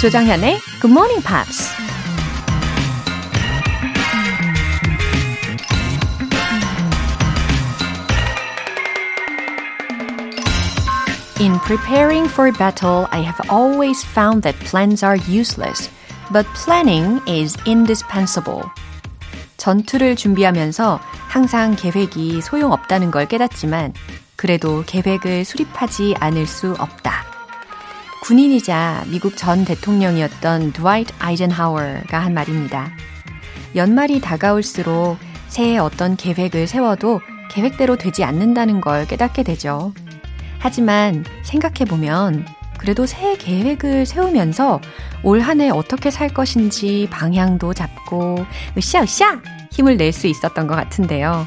조정현의 Good Morning Pops. In preparing for battle, I have always found that plans are useless, but planning is indispensable. 전투를 준비하면서 항상 계획이 소용없다는 걸 깨닫지만 그래도 계획을 수립하지 않을 수 없다. 군인이자 미국 전 대통령이었던 드와이트 아이젠하워가 한 말입니다. 연말이 다가올수록 새해 어떤 계획을 세워도 계획대로 되지 않는다는 걸 깨닫게 되죠. 하지만 생각해보면 그래도 새해 계획을 세우면서 올 한 해 어떻게 살 것인지 방향도 잡고 으쌰으쌰 힘을 낼 수 있었던 것 같은데요.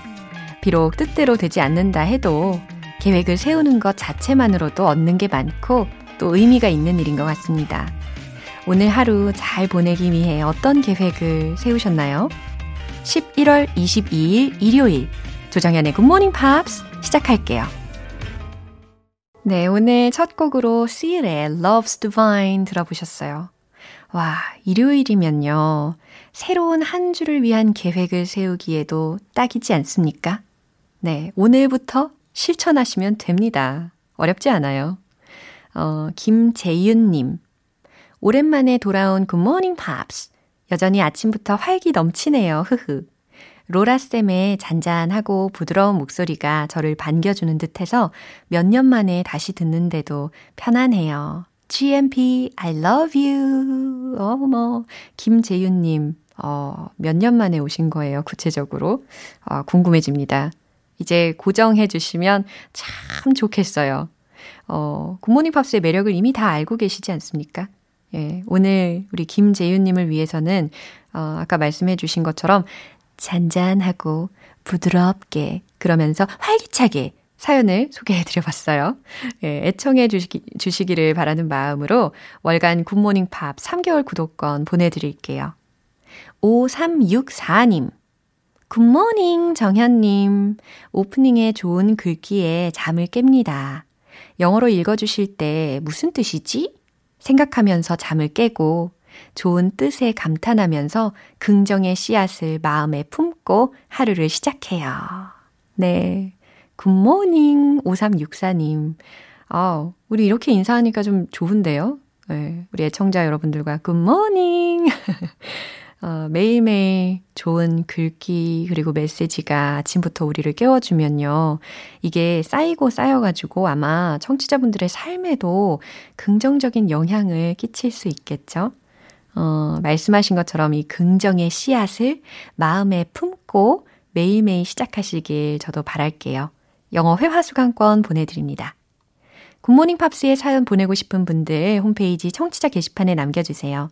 비록 뜻대로 되지 않는다 해도 계획을 세우는 것 자체만으로도 얻는 게 많고 또 의미가 있는 일인 것 같습니다. 오늘 하루 잘 보내기 위해 어떤 계획을 세우셨나요? 11월 22일 일요일 조정현의 굿모닝 팝스 시작할게요. 네, 오늘 첫 곡으로 시일의 Love's Divine 들어보셨어요. 와, 일요일이면요. 새로운 한 주를 위한 계획을 세우기에도 딱이지 않습니까? 네, 오늘부터 실천하시면 됩니다. 어렵지 않아요. 어, 김재윤님. 오랜만에 돌아온 굿모닝 팝스. 여전히 아침부터 활기 넘치네요. 흐흐. 로라쌤의 잔잔하고 부드러운 목소리가 저를 반겨주는 듯 해서 몇 년 만에 다시 듣는데도 편안해요. GMP, I love you. 어머, 김재윤님, 어, 몇 년 만에 오신 거예요, 구체적으로. 어, 궁금해집니다. 이제 고정해 주시면 참 좋겠어요. 어, 굿모닝 팝스의 매력을 이미 다 알고 계시지 않습니까? 예, 오늘 우리 김재윤님을 위해서는, 어, 아까 말씀해 주신 것처럼 잔잔하고 부드럽게 그러면서 활기차게 사연을 소개해 드려봤어요. 예, 애청해 주시기, 주시기를 바라는 마음으로 월간 굿모닝 팝 3개월 구독권 보내드릴게요. 5364님. Good morning 정현님. 오프닝에 좋은 글귀에 잠을 깹니다. 영어로 읽어주실 때 무슨 뜻이지? 생각하면서 잠을 깨고 좋은 뜻에 감탄하면서 긍정의 씨앗을 마음에 품고 하루를 시작해요. 네. Good morning 5364님. 아, 우리 이렇게 인사하니까 좀 좋은데요? 네, 우리 애청자 여러분들과 굿모닝. 어, 매일매일 좋은 글귀 그리고 메시지가 아침부터 우리를 깨워주면요. 이게 쌓이고 쌓여가지고 아마 청취자분들의 삶에도 긍정적인 영향을 끼칠 수 있겠죠. 어, 말씀하신 것처럼 이 긍정의 씨앗을 마음에 품고 매일매일 시작하시길 저도 바랄게요. 영어 회화 수강권 보내드립니다. 굿모닝 팝스에 사연 보내고 싶은 분들 홈페이지 청취자 게시판에 남겨주세요.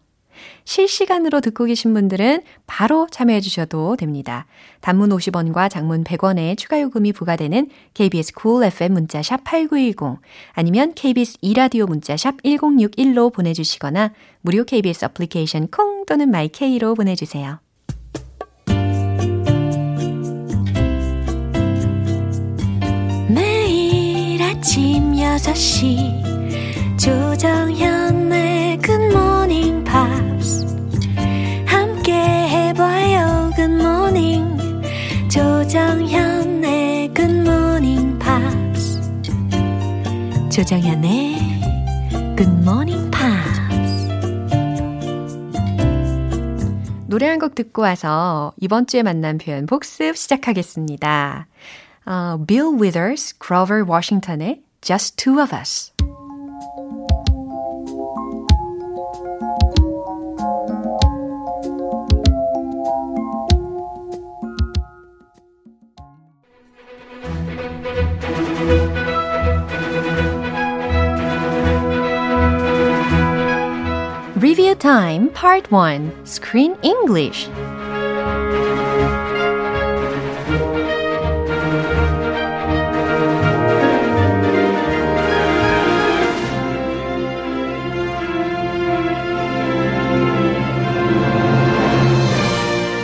실시간으로 듣고 계신 분들은 바로 참여해 주셔도 됩니다. 단문 50원과 장문 100원의 추가 요금이 부과되는 KBS Cool FM 문자 샵 8910 아니면 KBS 이라디오 문자 샵 1061로 보내 주시거나 무료 KBS 애플리케이션 콩 또는 my K로 보내 주세요. 매일 아침 6시 조정현의 굿모닝 팝 조정현의 굿모닝 팝스 노래 한 곡 듣고 와서 이번 주에 만난 표현 복습 시작하겠습니다. 어, Bill Withers, Grover Washington의 Just Two of Us. Review Time Part 1 Screen English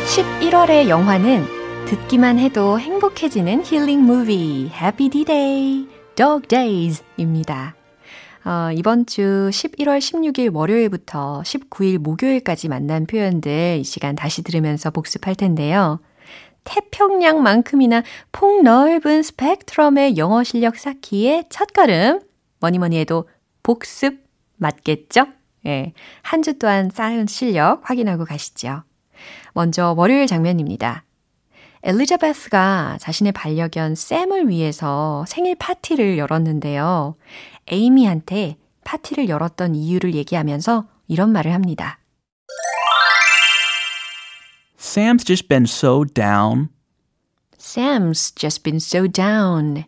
(11월의) 영화는 듣기만 해도 행복해지는 힐링 무비 Happy D-Day, Dog Days입니다. 어, 이번 주 11월 16일 월요일부터 19일 목요일까지 만난 표현들 이 시간 다시 들으면서 복습할 텐데요. 태평양만큼이나 폭넓은 스펙트럼의 영어 실력 쌓기의 첫걸음. 뭐니 뭐니 해도 복습 맞겠죠? 예. 한주 동안 쌓은 실력 확인하고 가시죠. 먼저 월요일 장면입니다. 엘리자베스가 자신의 반려견 샘을 위해서 생일 파티를 열었는데요. 에이미한테 파티를 열었던 이유를 얘기하면서 이런 말을 합니다. Sam's just been so down. Sam's just been so down.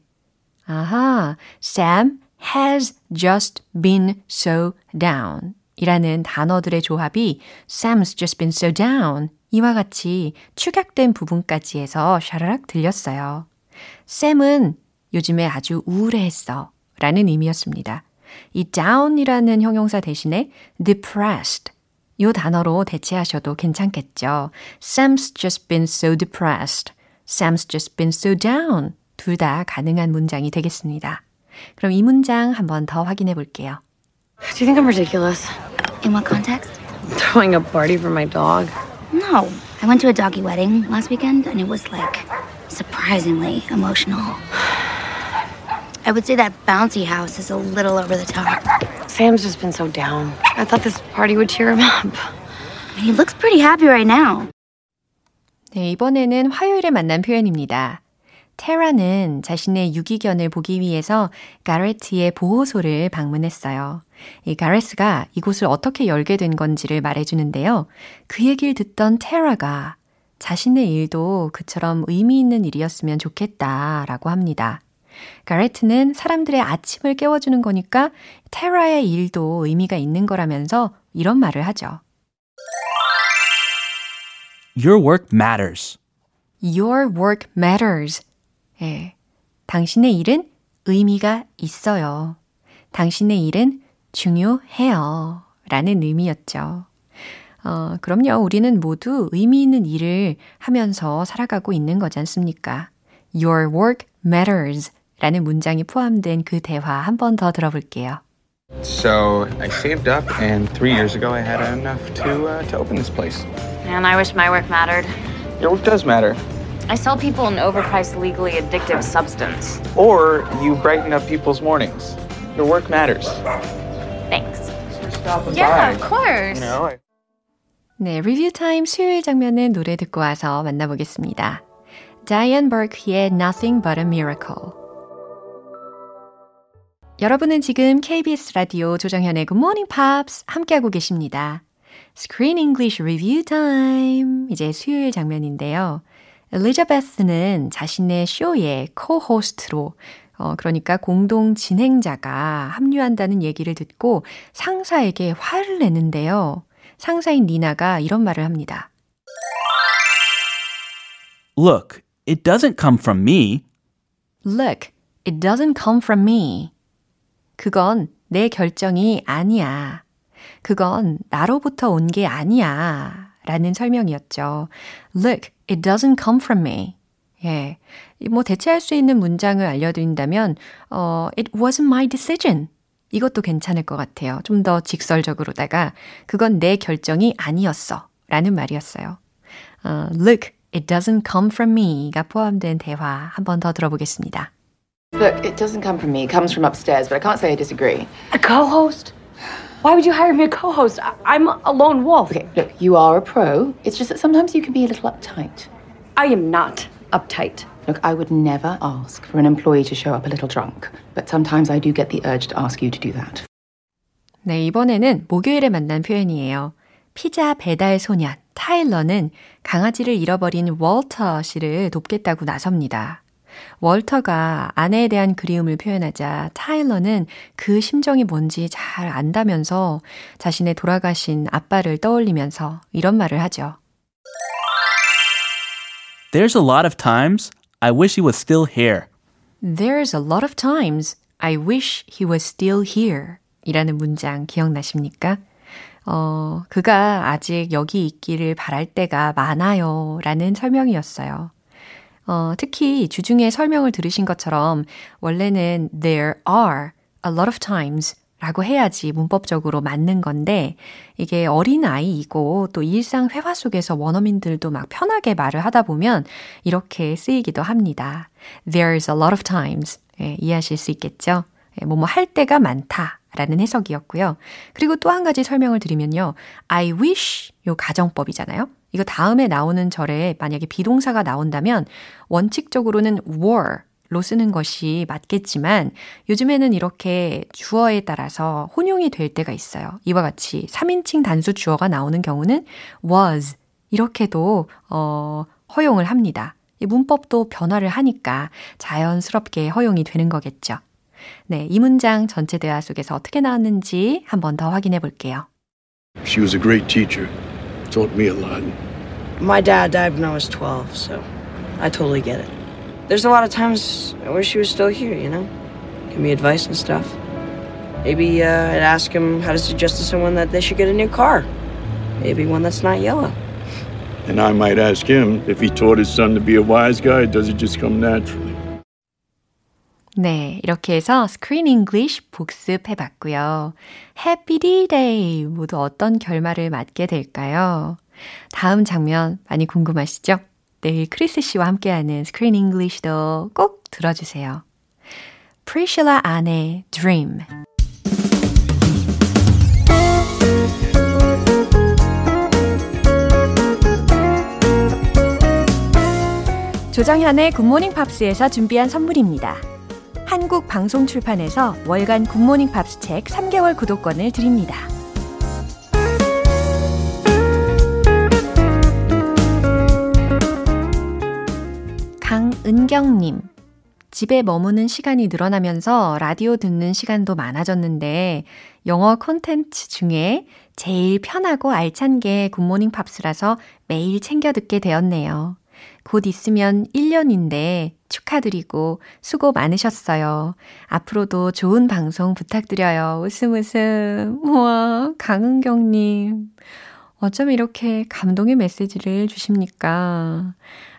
아하, Sam has just been so down. 이라는 단어들의 조합이 Sam's just been so down. 이와 같이 축약된 부분까지 해서 샤라락 들렸어요. 샘은 요즘에 아주 우울해했어. 라는 의미였습니다. 이 down이라는 형용사 대신에 depressed 이 단어로 대체하셔도 괜찮겠죠. Sam's just been so depressed. Sam's just been so down. 둘 다 가능한 문장이 되겠습니다. 그럼 이 문장 한번 더 확인해 볼게요. Do you think I'm ridiculous? In what context? Throwing a party for my dog? No. I went to a doggy wedding last weekend and it was like surprisingly emotional. I would say that bouncy house is a little over the top. Sam's just been so down. I thought this party would cheer him up. He looks pretty happy right now. 네, 이번에는 화요일에 만난 표현입니다. 테라는 자신의 유기견을 보기 위해서 가레트의 보호소를 방문했어요. 이 가레스가 이곳을 어떻게 열게 된 건지를 말해주는데요. 그 얘기를 듣던 테라가 자신의 일도 그처럼 의미 있는 일이었으면 좋겠다라고 합니다. 가레트는 사람들의 아침을 깨워주는 거니까 테라의 일도 의미가 있는 거라면서 이런 말을 하죠. Your work matters. Your work matters. 예. 당신의 일은 의미가 있어요. 당신의 일은 중요해요. 라는 의미였죠. 어, 그럼요. 우리는 모두 의미 있는 일을 하면서 살아가고 있는 거지 않습니까? Your work matters. 라는 문장이 포함된 그 대화 한 번 더 들어볼게요. So I saved up, and three years ago I had enough to uh, to open this place. Man, I wish my work mattered. Your work does matter, I sell people an overpriced, legally addictive substance. or you brighten up people's mornings. Your work matters. Thanks. Stop and Yeah, by. of course. You know, I- 네, 리뷰 타임 수요일 장면은 노래 듣고 와서 만나보겠습니다. Diane Burke의 Nothing But a Miracle. 여러분은 지금 KBS 라디오 조정현의 Good Morning Pops 함께하고 계십니다. Screen English Review Time. 이제 수요일 장면인데요. 엘리자베스는 자신의 쇼의 co-host로 어, 그러니까 공동 진행자가 합류한다는 얘기를 듣고 상사에게 화를 내는데요. 상사인 리나가 이런 말을 합니다. Look, it doesn't come from me. Look, it doesn't come from me. 그건 내 결정이 아니야. 그건 나로부터 온 게 아니야. 라는 설명이었죠. Look, it doesn't come from me. 예. 뭐 대체할 수 있는 문장을 알려드린다면, 어, it wasn't my decision. 이것도 괜찮을 것 같아요. 좀 더 직설적으로다가, 그건 내 결정이 아니었어. 라는 말이었어요. 어, look, it doesn't come from me가 포함된 대화 한 번 더 들어보겠습니다. Look, it doesn't come from me. It comes from upstairs, but I can't say I disagree. A co-host? Why would you hire me a co-host? I- I'm a lone wolf. Okay, look, you are a pro. It's just that sometimes you can be a little uptight. I am not uptight. Look, I would never ask for an employee to show up a little drunk, but sometimes I do get the urge to ask you to do that. 네, 이번에는 목요일에 만난 표현이에요. 피자 배달 소년 타일러는 강아지를 잃어버린 월터 씨를 돕겠다고 나섭니다. 월터가 아내에 대한 그리움을 표현하자 타일러는 그 심정이 뭔지 잘 안다면서 자신의 돌아가신 아빠를 떠올리면서 이런 말을 하죠. There's a lot of times I wish he was still here. There's a lot of times I wish he was still here. 이라는 문장 기억나십니까? 어, 그가 아직 여기 있기를 바랄 때가 많아요. 라는 설명이었어요. 어, 특히 주중에 설명을 들으신 것처럼 원래는 there are a lot of times 라고 해야지 문법적으로 맞는 건데 이게 어린 아이이고 또 일상 회화 속에서 원어민들도 막 편하게 말을 하다 보면 이렇게 쓰이기도 합니다. There's a lot of times. 예, 이해하실 수 있겠죠? 예, 뭐뭐 할 때가 많다. 라는 해석이었고요. 그리고 또 한 가지 설명을 드리면요. I wish 요 가정법이잖아요. 이거 다음에 나오는 절에 만약에 비동사가 나온다면 원칙적으로는 were 로 쓰는 것이 맞겠지만 요즘에는 이렇게 주어에 따라서 혼용이 될 때가 있어요. 이와 같이 3인칭 단수 주어가 나오는 경우는 was 이렇게도 어 허용을 합니다. 이 문법도 변화를 하니까 자연스럽게 허용이 되는 거겠죠. 네, 이 문장 전체 대화 속에서 어떻게 나왔는지 한 번 더 확인해 볼게요. She was a great teacher. Taught me a lot. My dad died when I was 12, so I totally get it. There's a lot of times I wish he was still here, you know? Give me advice and stuff. Maybe uh, I'd ask him how to suggest to someone that they should get a new car. Maybe one that's not yellow. And I might ask him if he taught his son to be a wise guy, does it just come naturally? 네, 이렇게 해서 Screen English 복습해 봤고요. Happy D-Day 모두 어떤 결말을 맞게 될까요? 다음 장면 많이 궁금하시죠? 내일 크리스 씨와 함께하는 Screen English도 꼭 들어주세요. Priscilla Ann의 Dream 조정현의 굿모닝 팝스에서 준비한 선물입니다. 한국 방송 출판에서 월간 굿모닝 팝스 책 3개월 구독권을 드립니다. 강은경님. 집에 머무는 시간이 늘어나면서 라디오 듣는 시간도 많아졌는데 영어 콘텐츠 중에 제일 편하고 알찬 게 굿모닝 팝스라서 매일 챙겨 듣게 되었네요. 곧 있으면 1년인데 축하드리고 수고 많으셨어요. 앞으로도 좋은 방송 부탁드려요. 웃음 웃음. 우와, 강은경님. 어쩜 이렇게 감동의 메시지를 주십니까?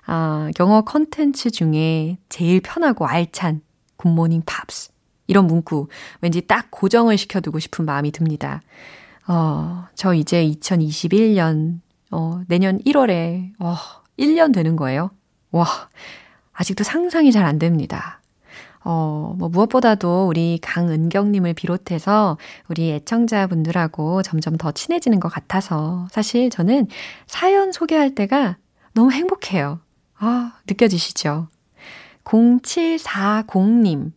아, 영어 컨텐츠 중에 제일 편하고 알찬 굿모닝 팝스. 이런 문구 왠지 딱 고정을 시켜두고 싶은 마음이 듭니다. 어, 저 이제 2021년, 어, 내년 1월에, 어, 1년 되는 거예요. 와, 아직도 상상이 잘 안 됩니다. 어, 뭐 무엇보다도 우리 강은경님을 비롯해서 우리 애청자분들하고 점점 더 친해지는 것 같아서 사실 저는 사연 소개할 때가 너무 행복해요. 아, 느껴지시죠? 0740님.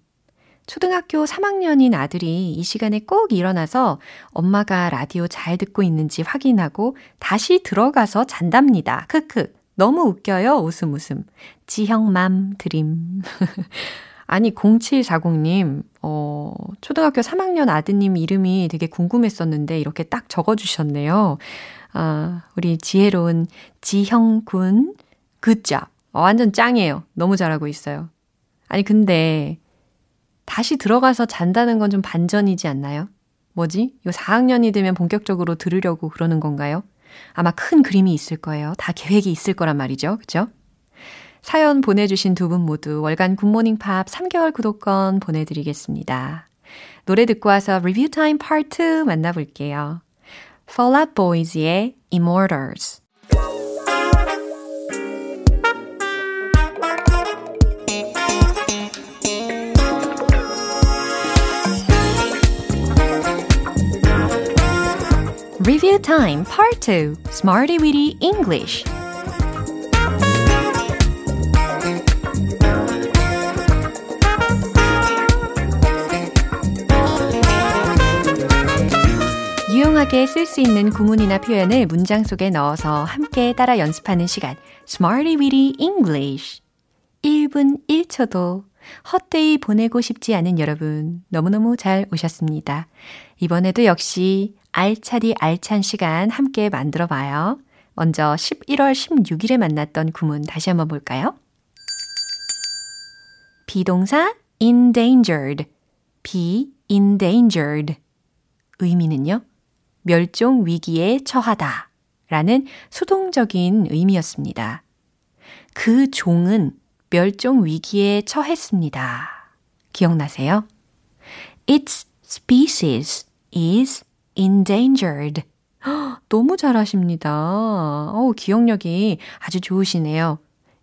초등학교 3학년인 아들이 이 시간에 꼭 일어나서 엄마가 라디오 잘 듣고 있는지 확인하고 다시 들어가서 잔답니다. 크크. 너무 웃겨요. 웃음 웃음. 지형맘 드림. 아니 0740님, 어, 초등학교 3학년 아드님 이름이 되게 궁금했었는데 이렇게 딱 적어 주셨네요. 아, 우리 지혜로운 지형군, 굿잡. 어, 완전 짱이에요. 너무 잘하고 있어요. 아니 근데 다시 들어가서 잔다는 건 좀 반전이지 않나요? 뭐지? 요 4학년이 되면 본격적으로 들으려고 그러는 건가요? 아마 큰 그림이 있을 거예요. 다 계획이 있을 거란 말이죠. 그죠? 사연 보내주신 두 분 모두 월간 굿모닝 팝 3개월 구독권 보내드리겠습니다. 노래 듣고 와서 리뷰 타임 파트 2 만나볼게요. Fall Out Boy의 Immortals Review Time Part 2 Smarty Weedy English 유용하게 쓸 수 있는 구문이나 표현을 문장 속에 넣어서 함께 따라 연습하는 시간 Smarty Weedy English 1분 1초도 헛되이 보내고 싶지 않은 여러분 너무너무 잘 오셨습니다. 이번에도 역시 알차디 알찬 시간 함께 만들어 봐요. 먼저 11월 16일에 만났던 구문 다시 한번 볼까요? 비동사 endangered, be endangered. 의미는요? 멸종 위기에 처하다 라는 수동적인 의미였습니다. 그 종은 멸종 위기에 처했습니다. 기억나세요? It's species is endangered. 너무 잘하십니다. 어우, 기억력이 아주 좋으시네요.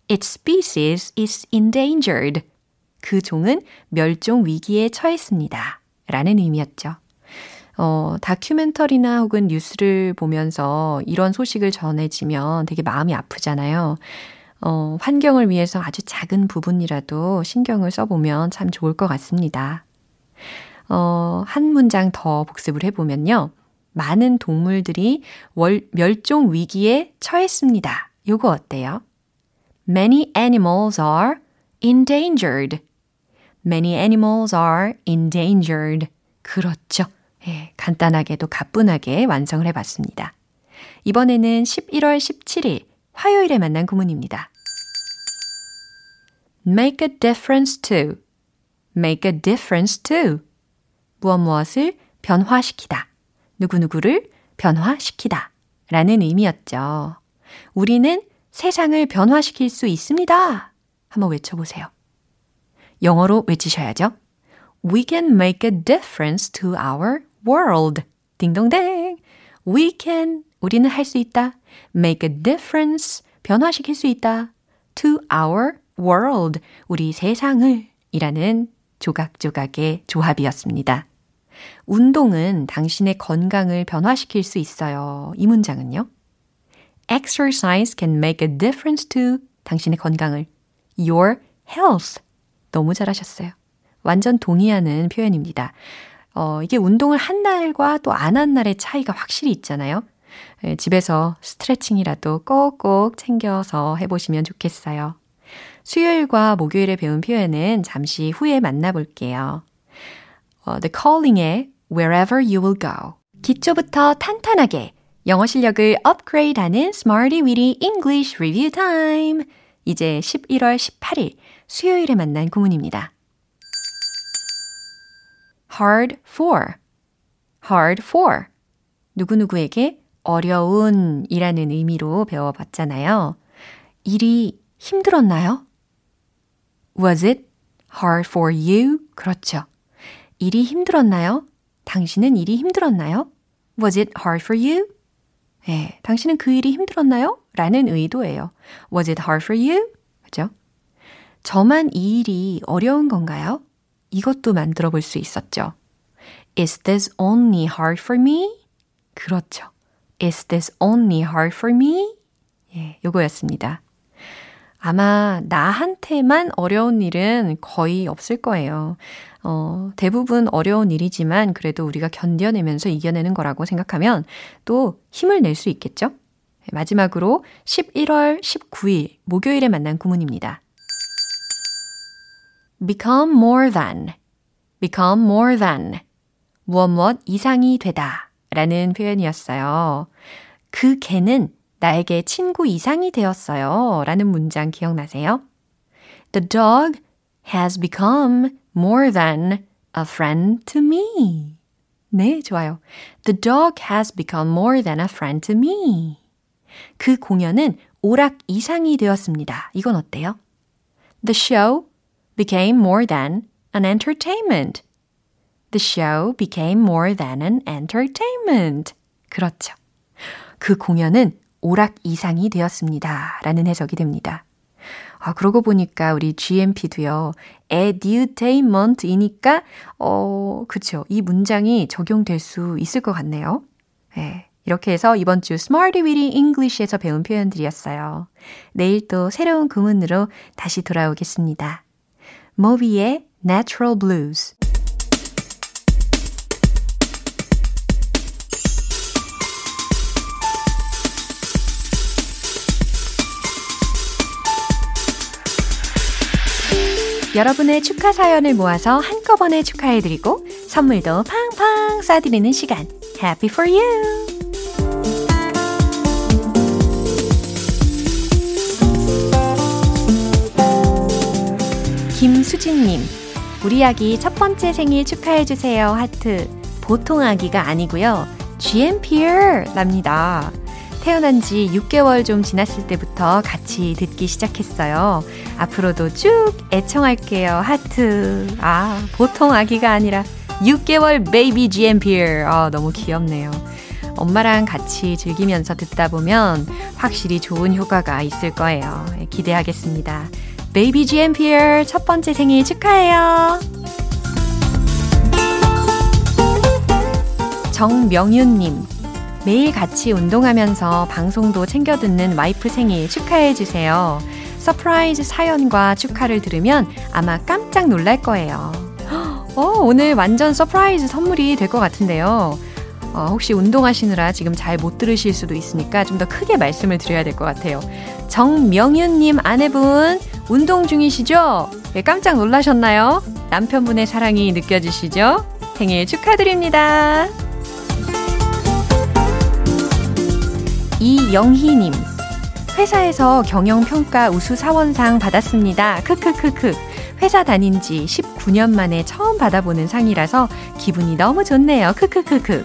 Its species is endangered. 그 종은 멸종 위기에 처했습니다. 라는 의미였죠. 어, 다큐멘터리나 혹은 뉴스를 보면서 이런 소식을 전해지면 되게 마음이 아프잖아요. 어, 환경을 위해서 아주 작은 부분이라도 신경을 써보면 참 좋을 것 같습니다. 어, 한 문장 더 복습을 해보면요. 많은 동물들이 월, 멸종 위기에 처했습니다. 요거 어때요? Many animals are endangered. Many animals are endangered. 그렇죠. 예, 간단하게도 가뿐하게 완성을 해봤습니다. 이번에는 11월 17일 화요일에 만난 구문입니다. make a difference to, make a difference to. 무엇 무엇을 변화시키다. 누구누구를 변화시키다. 라는 의미였죠. 우리는 세상을 변화시킬 수 있습니다. 한번 외쳐보세요. 영어로 외치셔야죠. We can make a difference to our world. 딩동댕. We can, 우리는 할 수 있다. Make a difference, 변화시킬 수 있다. To our world, 우리 세상을 이라는 조각조각의 조합이었습니다. 운동은 당신의 건강을 변화시킬 수 있어요. 이 문장은요. Exercise can make a difference to 당신의 건강을. Your health. 너무 잘하셨어요. 완전 동의하는 표현입니다. 어, 이게 운동을 한 날과 또 안 한 날의 차이가 확실히 있잖아요. 예, 집에서 스트레칭이라도 꼭꼭 챙겨서 해보시면 좋겠어요. 수요일과 목요일에 배운 표현은 잠시 후에 만나볼게요. 어, The Calling의 Wherever You Will Go. 기초부터 탄탄하게 영어 실력을 업그레이드하는 Smarty Weedy English Review Time. 이제 11월 18일 수요일에 만난 구문입니다. hard for, hard for. 누구누구에게 어려운 이라는 의미로 배워봤잖아요. 일이 힘들었나요? Was it hard for you? 그렇죠. 일이 힘들었나요? 당신은 일이 힘들었나요? Was it hard for you? 예, 당신은 그 일이 힘들었나요? 라는 의도예요. Was it hard for you? 그죠? 저만 이 일이 어려운 건가요? 이것도 만들어 볼 수 있었죠. Is this only hard for me? 그렇죠. Is this only hard for me? 예, 요거였습니다. 아마 나한테만 어려운 일은 거의 없을 거예요. 어, 대부분 어려운 일이지만 그래도 우리가 견뎌내면서 이겨내는 거라고 생각하면 또 힘을 낼 수 있겠죠? 마지막으로 11월 19일 목요일에 만난 구문입니다. become more than, become more than, 무엇 무엇 이상이 되다 라는 표현이었어요. 그 개는 나에게 친구 이상이 되었어요 라는 문장 기억나세요? The dog has become more than a friend to me. 네, 좋아요. The dog has become more than a friend to me. 그 공연은 오락 이상이 되었습니다. 이건 어때요? The show became more than an entertainment. The show became more than an entertainment. 그렇죠. 그 공연은 오락 이상이 되었습니다. 라는 해석이 됩니다. 아, 그러고 보니까 우리 GMP도요, edutainment이니까, 어, 그쵸. 이 문장이 적용될 수 있을 것 같네요. 네. 이렇게 해서 이번 주 Smarty Weedy English에서 배운 표현들이었어요. 내일 또 새로운 구문으로 다시 돌아오겠습니다. 모비의 Natural Blues. 여러분의 축하 사연을 모아서 한꺼번에 축하해드리고 선물도 팡팡 쏴드리는 시간. Happy for you! 김수진님, 우리 아기 첫 번째 생일 축하해주세요. 하트. 보통 아기가 아니고요. GMPR 랍니다. 태어난 지 6개월 좀 지났을 때부터 같이 듣기 시작했어요. 앞으로도 쭉 애청할게요. 하트. 아, 보통 아기가 아니라 6개월 baby GMPer. 아, 너무 귀엽네요. 엄마랑 같이 즐기면서 듣다 보면 확실히 좋은 효과가 있을 거예요. 기대하겠습니다. baby GMPer 첫 번째 생일 축하해요. 정명윤님, 매일 같이 운동하면서 방송도 챙겨 듣는 와이프 생일 축하해 주세요. surprise 사연과 축하를 들으면 아마 깜짝 놀랄 거예요. 어, 오늘 완전 surprise 선물이 될 것 같은데요. 어, 혹시 운동하시느라 지금 잘 못 들으실 수도 있으니까 좀 더 크게 말씀을 드려야 될 것 같아요. 정명윤님 아내분, 운동 중이시죠? 네, 깜짝 놀라셨나요? 남편분의 사랑이 느껴지시죠? 생일 축하드립니다. 이영희님, 회사에서 경영평가 우수 사원상 받았습니다. 크크크크. 회사 다닌 지 19년 만에 처음 받아보는 상이라서 기분이 너무 좋네요. 크크크크.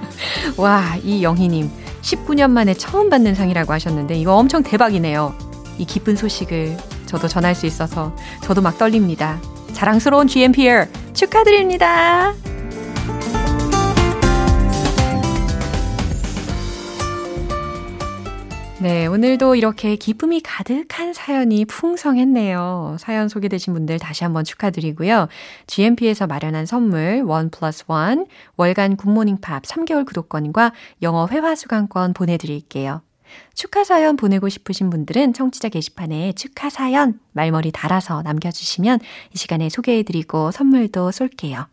와, 이영희님. 19년 만에 처음 받는 상이라고 하셨는데 이거 엄청 대박이네요. 이 기쁜 소식을 저도 전할 수 있어서 저도 막 떨립니다. 자랑스러운 GMPR 축하드립니다. 네, 오늘도 이렇게 기쁨이 가득한 사연이 풍성했네요. 사연 소개되신 분들 다시 한번 축하드리고요. GMP에서 마련한 선물 원 플러스 원 월간 굿모닝 팝 3개월 구독권과 영어 회화 수강권 보내드릴게요. 축하 사연 보내고 싶으신 분들은 청취자 게시판에 축하 사연 말머리 달아서 남겨주시면 이 시간에 소개해드리고 선물도 쏠게요.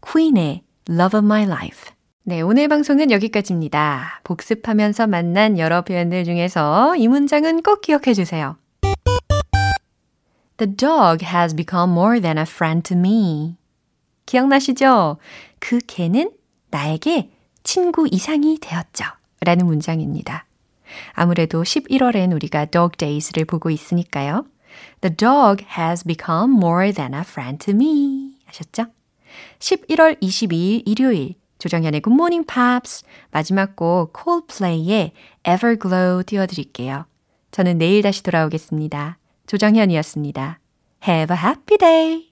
퀸의 Love of My Life 네, 오늘 방송은 여기까지입니다. 복습하면서 만난 여러 표현들 중에서 이 문장은 꼭 기억해 주세요. The dog has become more than a friend to me. 기억나시죠? 그 개는 나에게 친구 이상이 되었죠. 라는 문장입니다. 아무래도 11월엔 우리가 Dog Days를 보고 있으니까요. The dog has become more than a friend to me. 하셨죠? 11월 22일 일요일 조정현의 Good Morning Pops 마지막 곡 Coldplay의 Everglow 띄워드릴게요. 저는 내일 다시 돌아오겠습니다. 조정현이었습니다. Have a happy day!